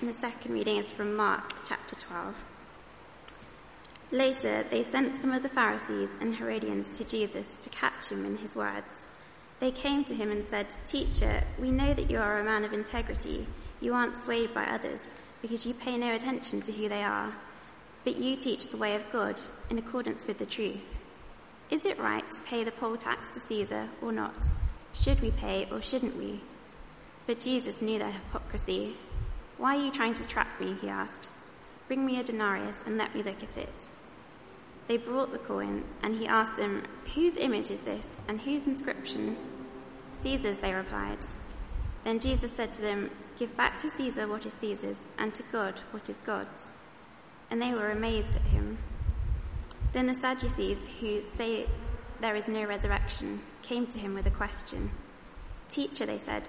And the second reading is from Mark chapter 12. Later, they sent some of the Pharisees and Herodians to Jesus to catch him in his words. They came to him and said, Teacher, we know that you are a man of integrity. You aren't swayed by others, because you pay no attention to who they are. But you teach the way of God in accordance with the truth. Is it right to pay the poll tax to Caesar or not? Should we pay or shouldn't we? But Jesus knew their hypocrisy. Why are you trying to trap me? He asked. Bring me a denarius and let me look at it. They brought the coin, and he asked them, Whose image is this, and whose inscription? Caesar's, they replied. Then Jesus said to them, Give back to Caesar what is Caesar's, and to God what is God's. And they were amazed at him. Then the Sadducees, who say there is no resurrection, came to him with a question. Teacher, they said,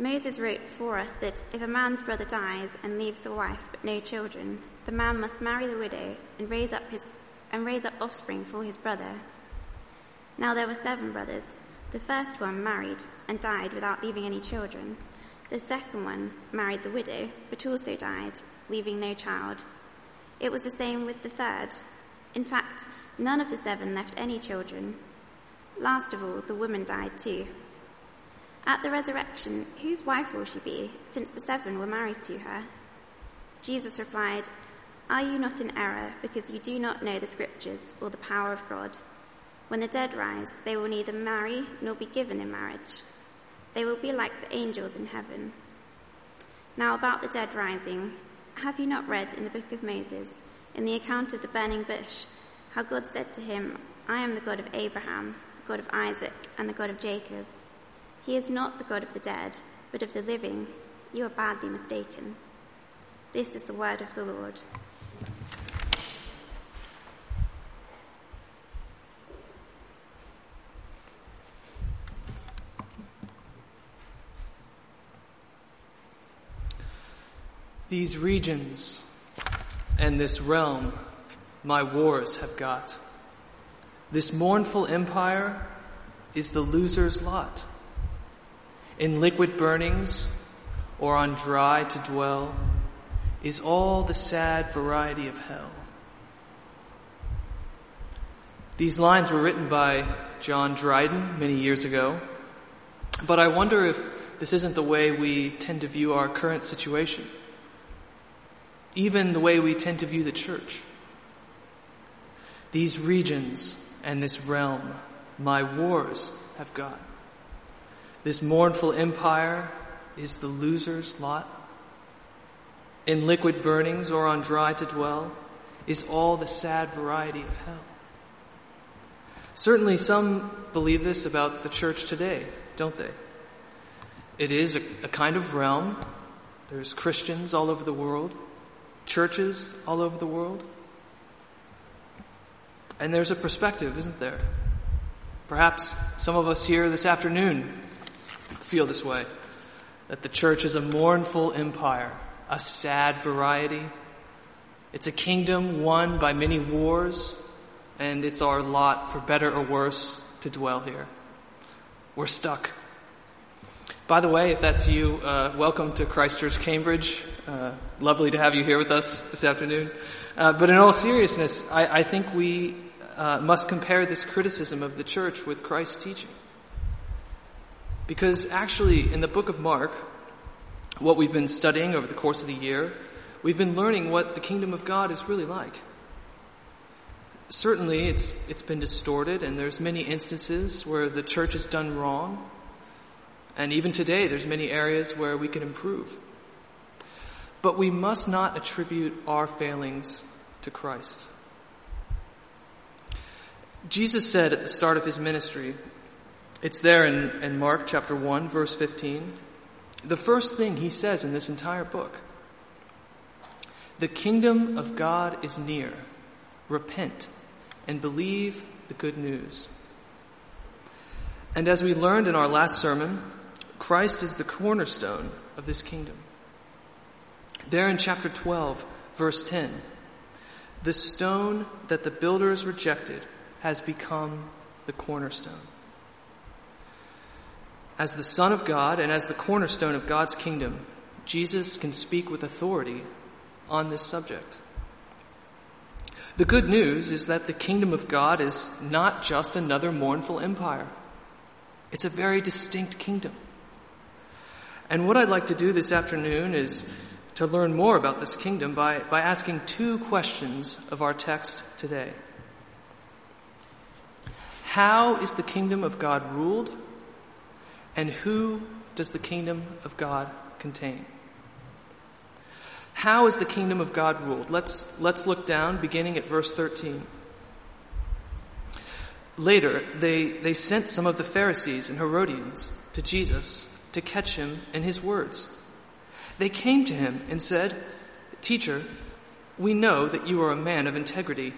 Moses wrote for us that if a man's brother dies and leaves a wife but no children, the man must marry the widow and raise up his and raise up offspring for his brother. Now there were seven brothers. The first one married and died without leaving any children. The second one married the widow, but also died, leaving no child. It was the same with the third. In fact, none of the seven left any children. Last of all, the woman died too. At the resurrection, whose wife will she be, since the seven were married to her? Jesus replied, are you not in error because you do not know the scriptures or the power of God? When the dead rise, they will neither marry nor be given in marriage. They will be like the angels in heaven. Now about the dead rising, have you not read in the book of Moses, in the account of the burning bush, how God said to him, I am the God of Abraham, the God of Isaac, and the God of Jacob. He is not the God of the dead, but of the living. You are badly mistaken. This is the word of the Lord. These regions and this realm my wars have got. This mournful empire is the loser's lot. In liquid burnings or on dry to dwell is all the sad variety of hell. These lines were written by John Dryden many years ago, but I wonder if this isn't the way we tend to view our current situation even the way we tend to view the church. These regions and this realm my wars have got. This mournful empire is the loser's lot. In liquid burnings or on dry to dwell is all the sad variety of hell. Certainly some believe this about the church today, don't they? It is a, a kind of realm. There's Christians all over the world churches all over the world. And there's a perspective, isn't there? Perhaps some of us here this afternoon feel this way that the church is a mournful empire, a sad variety. It's a kingdom won by many wars, and it's our lot, for better or worse, to dwell here. We're stuck. By the way, if that's you, uh, welcome to Christ Church Cambridge. Uh, lovely to have you here with us this afternoon. Uh, but in all seriousness, I, I think we uh, must compare this criticism of the church with Christ's teaching. Because actually, in the book of Mark, what we've been studying over the course of the year, we've been learning what the kingdom of God is really like. Certainly, it's, it's been distorted, and there's many instances where the church has done wrong. And even today, there's many areas where we can improve. But we must not attribute our failings to Christ. Jesus said at the start of his ministry, it's there in, in Mark chapter 1, verse 15, the first thing he says in this entire book the kingdom of God is near. Repent and believe the good news. And as we learned in our last sermon, Christ is the cornerstone of this kingdom. There in chapter 12, verse 10, the stone that the builders rejected has become the cornerstone. As the Son of God and as the cornerstone of God's kingdom, Jesus can speak with authority on this subject. The good news is that the kingdom of God is not just another mournful empire. It's a very distinct kingdom. And what I'd like to do this afternoon is to learn more about this kingdom by, by asking two questions of our text today. How is the kingdom of God ruled? And who does the kingdom of God contain? How is the kingdom of God ruled? Let's, let's look down beginning at verse 13. Later, they, they sent some of the Pharisees and Herodians to Jesus to catch him in his words. They came to him and said, Teacher, we know that you are a man of integrity.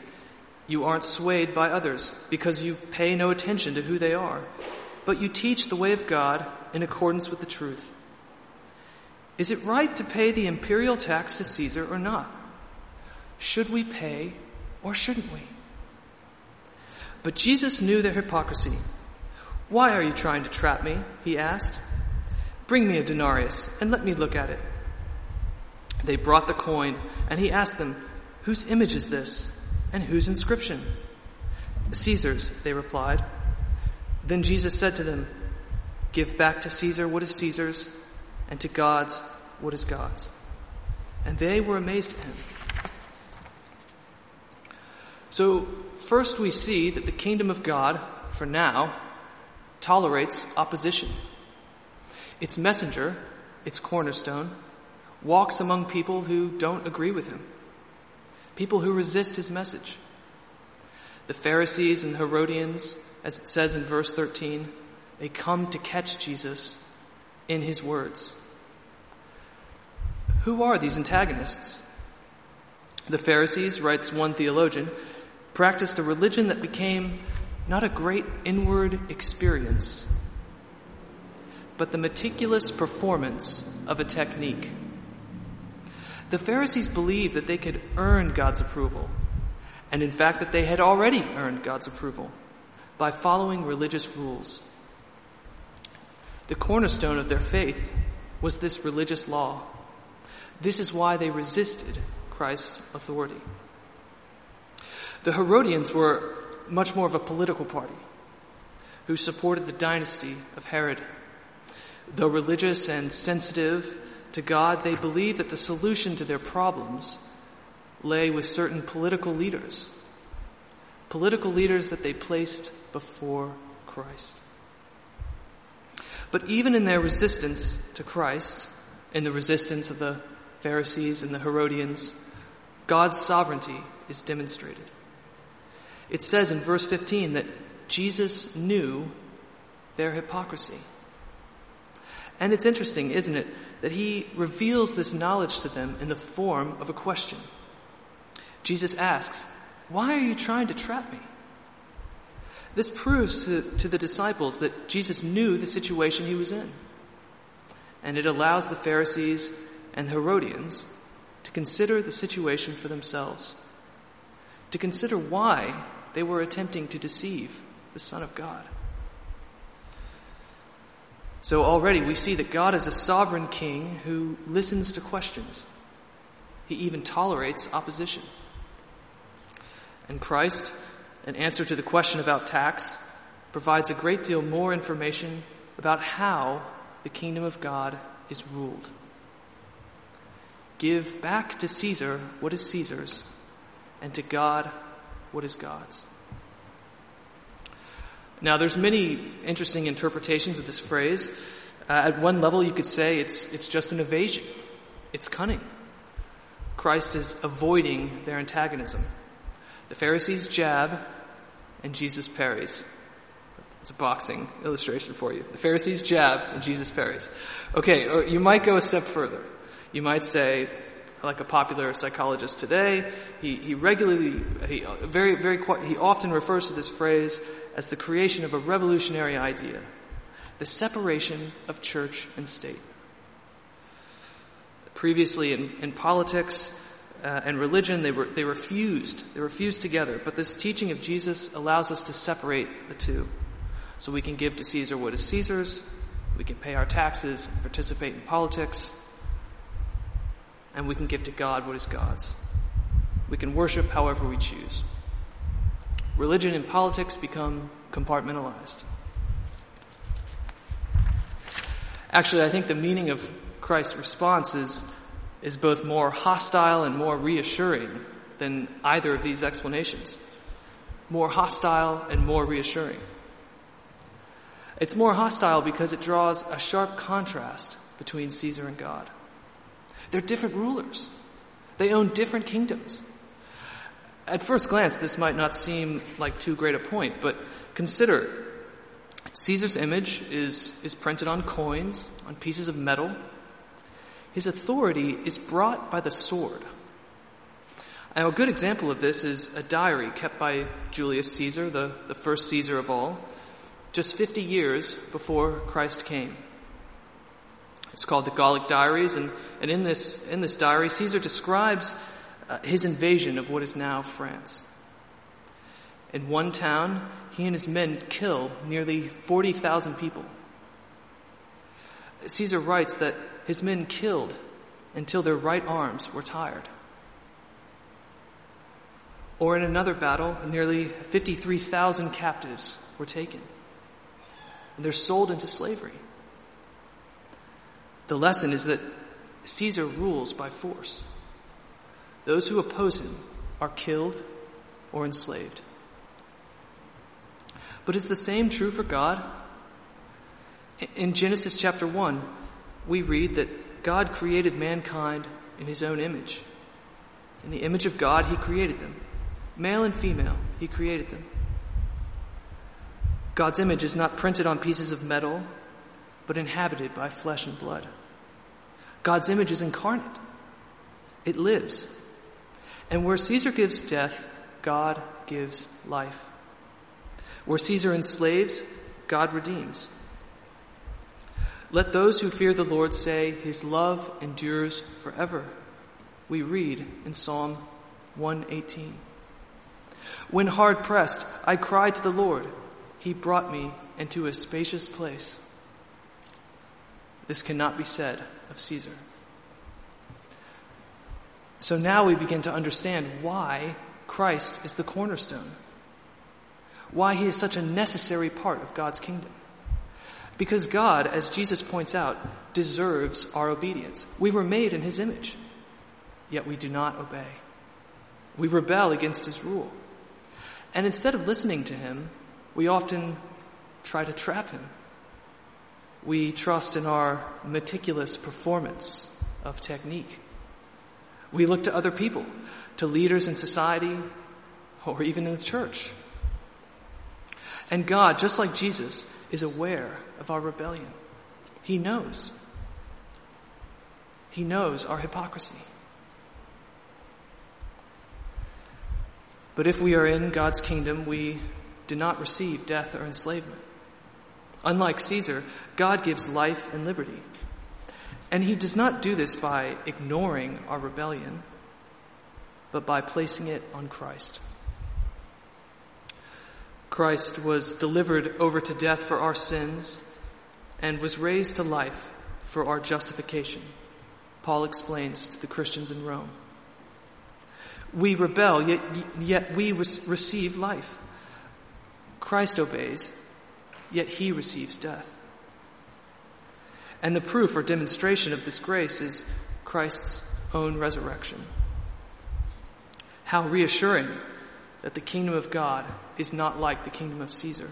You aren't swayed by others because you pay no attention to who they are, but you teach the way of God in accordance with the truth. Is it right to pay the imperial tax to Caesar or not? Should we pay or shouldn't we? But Jesus knew their hypocrisy. Why are you trying to trap me? He asked. Bring me a denarius and let me look at it. They brought the coin and he asked them, Whose image is this and whose inscription? Caesar's, they replied. Then Jesus said to them, Give back to Caesar what is Caesar's and to God's what is God's. And they were amazed at him. So first we see that the kingdom of God, for now, tolerates opposition. Its messenger, its cornerstone, walks among people who don't agree with him, people who resist his message. The Pharisees and Herodians, as it says in verse 13, they come to catch Jesus in his words. Who are these antagonists? The Pharisees, writes one theologian, practiced a religion that became not a great inward experience, but the meticulous performance of a technique. The Pharisees believed that they could earn God's approval, and in fact that they had already earned God's approval by following religious rules. The cornerstone of their faith was this religious law. This is why they resisted Christ's authority. The Herodians were much more of a political party who supported the dynasty of Herod. Though religious and sensitive to God, they believed that the solution to their problems lay with certain political leaders, political leaders that they placed before Christ. But even in their resistance to Christ, in the resistance of the Pharisees and the Herodians, God's sovereignty is demonstrated. It says in verse 15 that Jesus knew their hypocrisy. And it's interesting, isn't it, that he reveals this knowledge to them in the form of a question. Jesus asks, Why are you trying to trap me? This proves to, to the disciples that Jesus knew the situation he was in. And it allows the Pharisees and Herodians to consider the situation for themselves, to consider why they were attempting to deceive the Son of God. So already we see that God is a sovereign king who listens to questions. He even tolerates opposition. And Christ, in answer to the question about tax, provides a great deal more information about how the kingdom of God is ruled. Give back to Caesar what is Caesar's, and to God what is God's. Now, there's many interesting interpretations of this phrase. Uh, at one level, you could say it's, it's just an evasion. It's cunning. Christ is avoiding their antagonism. The Pharisees jab, and Jesus parries. It's a boxing illustration for you. The Pharisees jab, and Jesus parries. Okay, uh, you might go a step further. You might say, like a popular psychologist today, he, he regularly, he uh, very, very, he often refers to this phrase as the creation of a revolutionary idea, the separation of church and state. Previously in, in politics uh, and religion, they were, they refused, they were fused together, but this teaching of Jesus allows us to separate the two. So we can give to Caesar what is Caesar's, we can pay our taxes, participate in politics, and we can give to God what is God's. We can worship however we choose. Religion and politics become compartmentalized. Actually, I think the meaning of Christ's response is, is both more hostile and more reassuring than either of these explanations. More hostile and more reassuring. It's more hostile because it draws a sharp contrast between Caesar and God. They're different rulers. They own different kingdoms. At first glance, this might not seem like too great a point, but consider Caesar's image is, is printed on coins, on pieces of metal. His authority is brought by the sword. Now, a good example of this is a diary kept by Julius Caesar, the, the first Caesar of all, just 50 years before Christ came. It's called the Gallic Diaries, and, and in, this, in this diary, Caesar describes uh, his invasion of what is now France. In one town, he and his men kill nearly 40,000 people. Caesar writes that his men killed until their right arms were tired. Or in another battle, nearly 53,000 captives were taken. And they're sold into slavery. The lesson is that Caesar rules by force. Those who oppose him are killed or enslaved. But is the same true for God? In Genesis chapter 1, we read that God created mankind in his own image. In the image of God, he created them. Male and female, he created them. God's image is not printed on pieces of metal, but inhabited by flesh and blood. God's image is incarnate. It lives. And where Caesar gives death, God gives life. Where Caesar enslaves, God redeems. Let those who fear the Lord say, His love endures forever. We read in Psalm 118. When hard pressed, I cried to the Lord. He brought me into a spacious place. This cannot be said of Caesar. So now we begin to understand why Christ is the cornerstone. Why he is such a necessary part of God's kingdom. Because God, as Jesus points out, deserves our obedience. We were made in his image, yet we do not obey. We rebel against his rule. And instead of listening to him, we often try to trap him. We trust in our meticulous performance of technique. We look to other people, to leaders in society, or even in the church. And God, just like Jesus, is aware of our rebellion. He knows. He knows our hypocrisy. But if we are in God's kingdom, we do not receive death or enslavement. Unlike Caesar, God gives life and liberty. And he does not do this by ignoring our rebellion, but by placing it on Christ. Christ was delivered over to death for our sins and was raised to life for our justification. Paul explains to the Christians in Rome. We rebel, yet, yet we receive life. Christ obeys, yet he receives death. And the proof or demonstration of this grace is Christ's own resurrection. How reassuring that the kingdom of God is not like the kingdom of Caesar.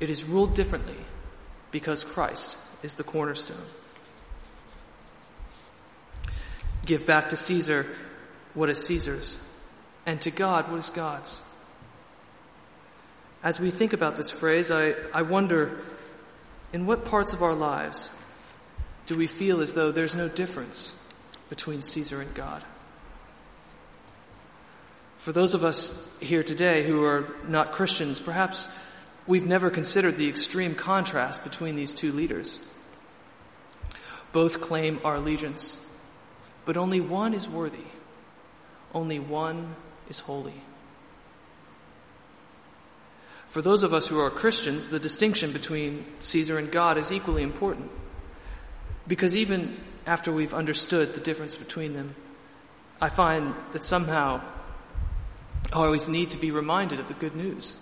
It is ruled differently because Christ is the cornerstone. Give back to Caesar what is Caesar's, and to God what is God's. As we think about this phrase, I, I wonder in what parts of our lives do we feel as though there's no difference between Caesar and God? For those of us here today who are not Christians, perhaps we've never considered the extreme contrast between these two leaders. Both claim our allegiance, but only one is worthy. Only one is holy. For those of us who are Christians, the distinction between Caesar and God is equally important. Because even after we've understood the difference between them, I find that somehow I always need to be reminded of the good news,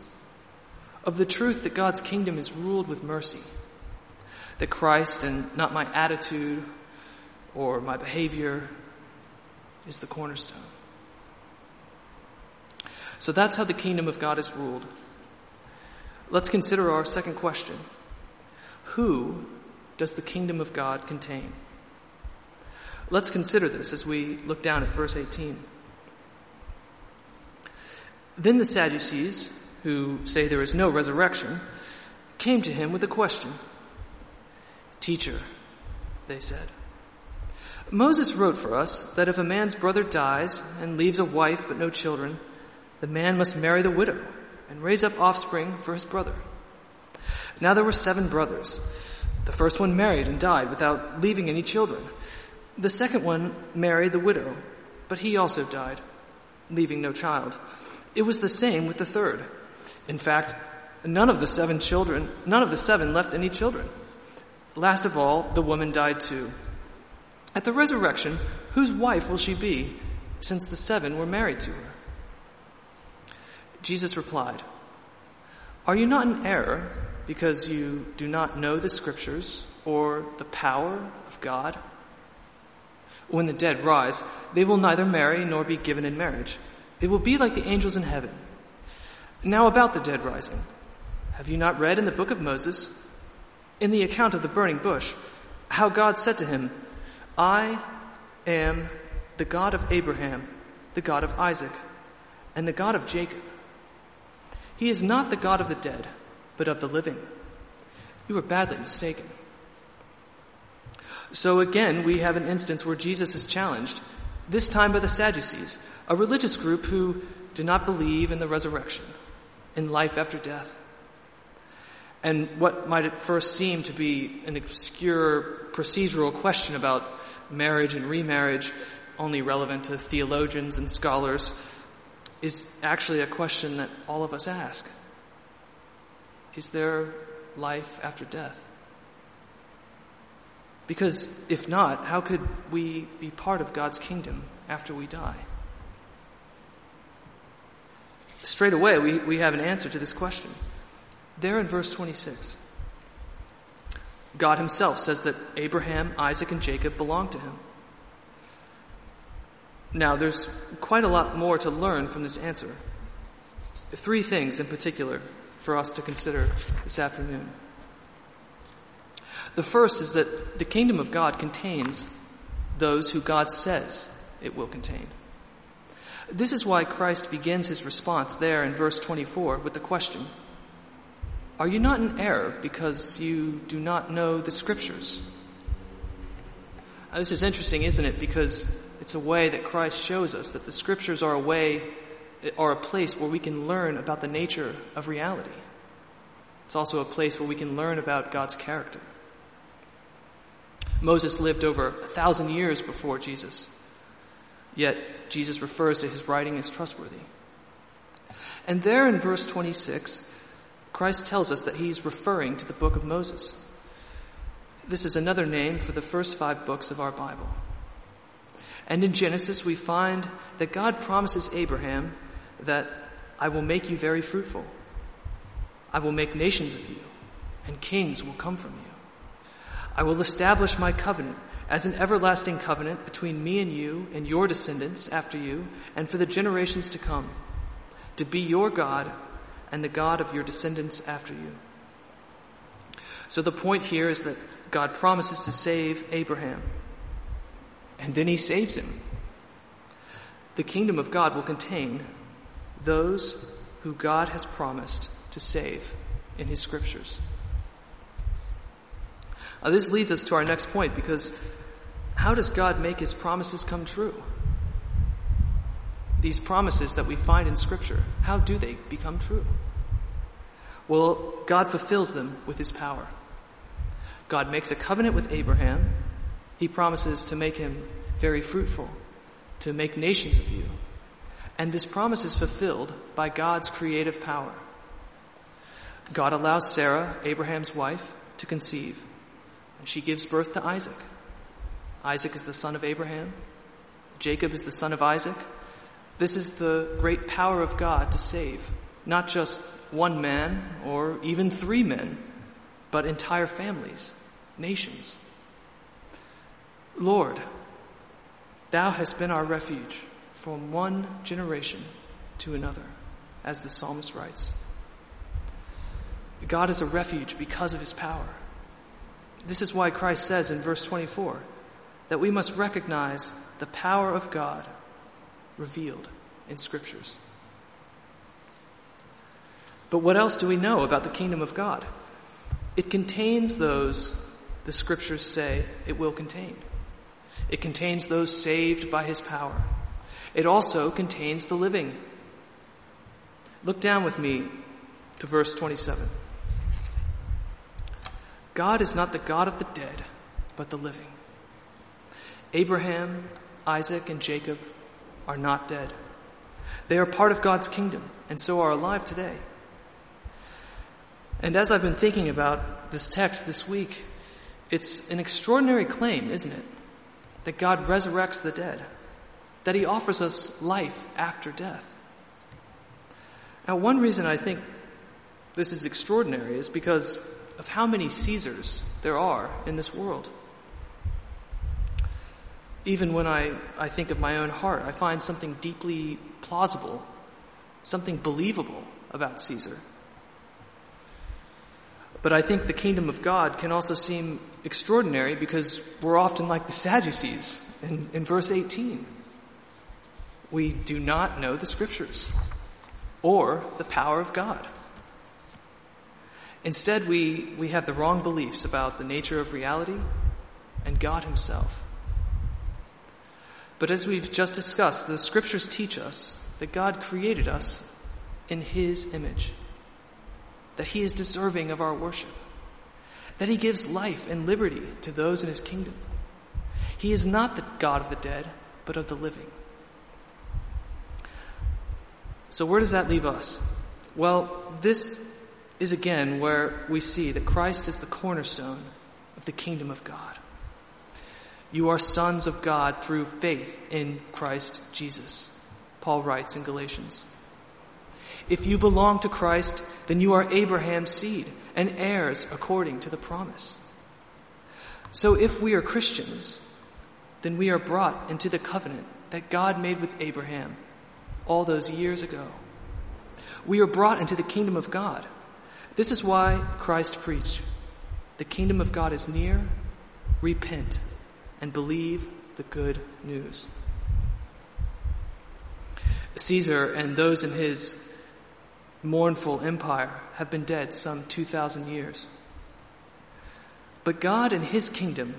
of the truth that God's kingdom is ruled with mercy, that Christ and not my attitude or my behavior is the cornerstone. So that's how the kingdom of God is ruled. Let's consider our second question. Who does the kingdom of God contain? Let's consider this as we look down at verse 18. Then the Sadducees, who say there is no resurrection, came to him with a question. Teacher, they said, Moses wrote for us that if a man's brother dies and leaves a wife but no children, the man must marry the widow and raise up offspring for his brother. Now there were seven brothers. The first one married and died without leaving any children. The second one married the widow, but he also died, leaving no child. It was the same with the third. In fact, none of the seven children, none of the seven left any children. Last of all, the woman died too. At the resurrection, whose wife will she be, since the seven were married to her? Jesus replied, Are you not in error because you do not know the scriptures or the power of God? When the dead rise, they will neither marry nor be given in marriage. They will be like the angels in heaven. Now about the dead rising. Have you not read in the book of Moses, in the account of the burning bush, how God said to him, I am the God of Abraham, the God of Isaac, and the God of Jacob. He is not the God of the dead, but of the living. You are badly mistaken. So again, we have an instance where Jesus is challenged, this time by the Sadducees, a religious group who do not believe in the resurrection, in life after death. And what might at first seem to be an obscure procedural question about marriage and remarriage, only relevant to theologians and scholars, is actually a question that all of us ask. Is there life after death? Because if not, how could we be part of God's kingdom after we die? Straight away, we, we have an answer to this question. There in verse 26. God himself says that Abraham, Isaac, and Jacob belong to him. Now, there's quite a lot more to learn from this answer. Three things in particular for us to consider this afternoon. The first is that the kingdom of God contains those who God says it will contain. This is why Christ begins his response there in verse 24 with the question, Are you not in error because you do not know the scriptures? Now, this is interesting, isn't it? Because it's a way that Christ shows us that the scriptures are a way, are a place where we can learn about the nature of reality. It's also a place where we can learn about God's character. Moses lived over a thousand years before Jesus, yet Jesus refers to his writing as trustworthy. And there in verse 26, Christ tells us that he's referring to the book of Moses. This is another name for the first five books of our Bible. And in Genesis, we find that God promises Abraham that I will make you very fruitful. I will make nations of you, and kings will come from you. I will establish my covenant as an everlasting covenant between me and you and your descendants after you and for the generations to come, to be your God and the God of your descendants after you. So the point here is that God promises to save Abraham and then he saves him. The kingdom of God will contain those who God has promised to save in his scriptures. Now, this leads us to our next point because how does God make his promises come true? These promises that we find in scripture, how do they become true? Well, God fulfills them with his power. God makes a covenant with Abraham he promises to make him very fruitful, to make nations of you. And this promise is fulfilled by God's creative power. God allows Sarah, Abraham's wife, to conceive, and she gives birth to Isaac. Isaac is the son of Abraham. Jacob is the son of Isaac. This is the great power of God to save, not just one man or even three men, but entire families, nations. Lord, thou hast been our refuge from one generation to another, as the psalmist writes. God is a refuge because of his power. This is why Christ says in verse 24 that we must recognize the power of God revealed in scriptures. But what else do we know about the kingdom of God? It contains those the scriptures say it will contain. It contains those saved by his power. It also contains the living. Look down with me to verse 27. God is not the God of the dead, but the living. Abraham, Isaac, and Jacob are not dead. They are part of God's kingdom and so are alive today. And as I've been thinking about this text this week, it's an extraordinary claim, isn't it? That God resurrects the dead, that He offers us life after death. Now, one reason I think this is extraordinary is because of how many Caesars there are in this world. Even when I, I think of my own heart, I find something deeply plausible, something believable about Caesar. But I think the kingdom of God can also seem extraordinary because we're often like the Sadducees in, in verse 18. We do not know the scriptures or the power of God. Instead, we, we have the wrong beliefs about the nature of reality and God Himself. But as we've just discussed, the scriptures teach us that God created us in His image, that He is deserving of our worship, that He gives life and liberty to those in His kingdom. He is not the God of the dead, but of the living. So where does that leave us? Well, this is again where we see that Christ is the cornerstone of the kingdom of God. You are sons of God through faith in Christ Jesus, Paul writes in Galatians. If you belong to Christ, then you are Abraham's seed and heirs according to the promise. So if we are Christians, then we are brought into the covenant that God made with Abraham all those years ago. We are brought into the kingdom of God this is why Christ preached, the kingdom of God is near, repent and believe the good news. Caesar and those in his mournful empire have been dead some 2,000 years. But God and his kingdom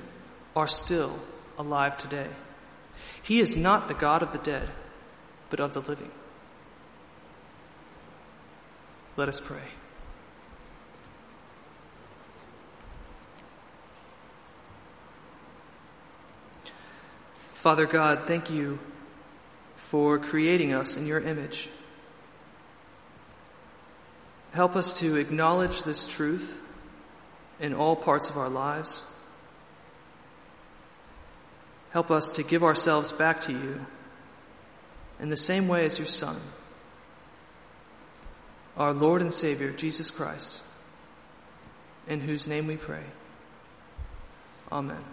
are still alive today. He is not the God of the dead, but of the living. Let us pray. Father God, thank you for creating us in your image. Help us to acknowledge this truth in all parts of our lives. Help us to give ourselves back to you in the same way as your Son, our Lord and Savior, Jesus Christ, in whose name we pray. Amen.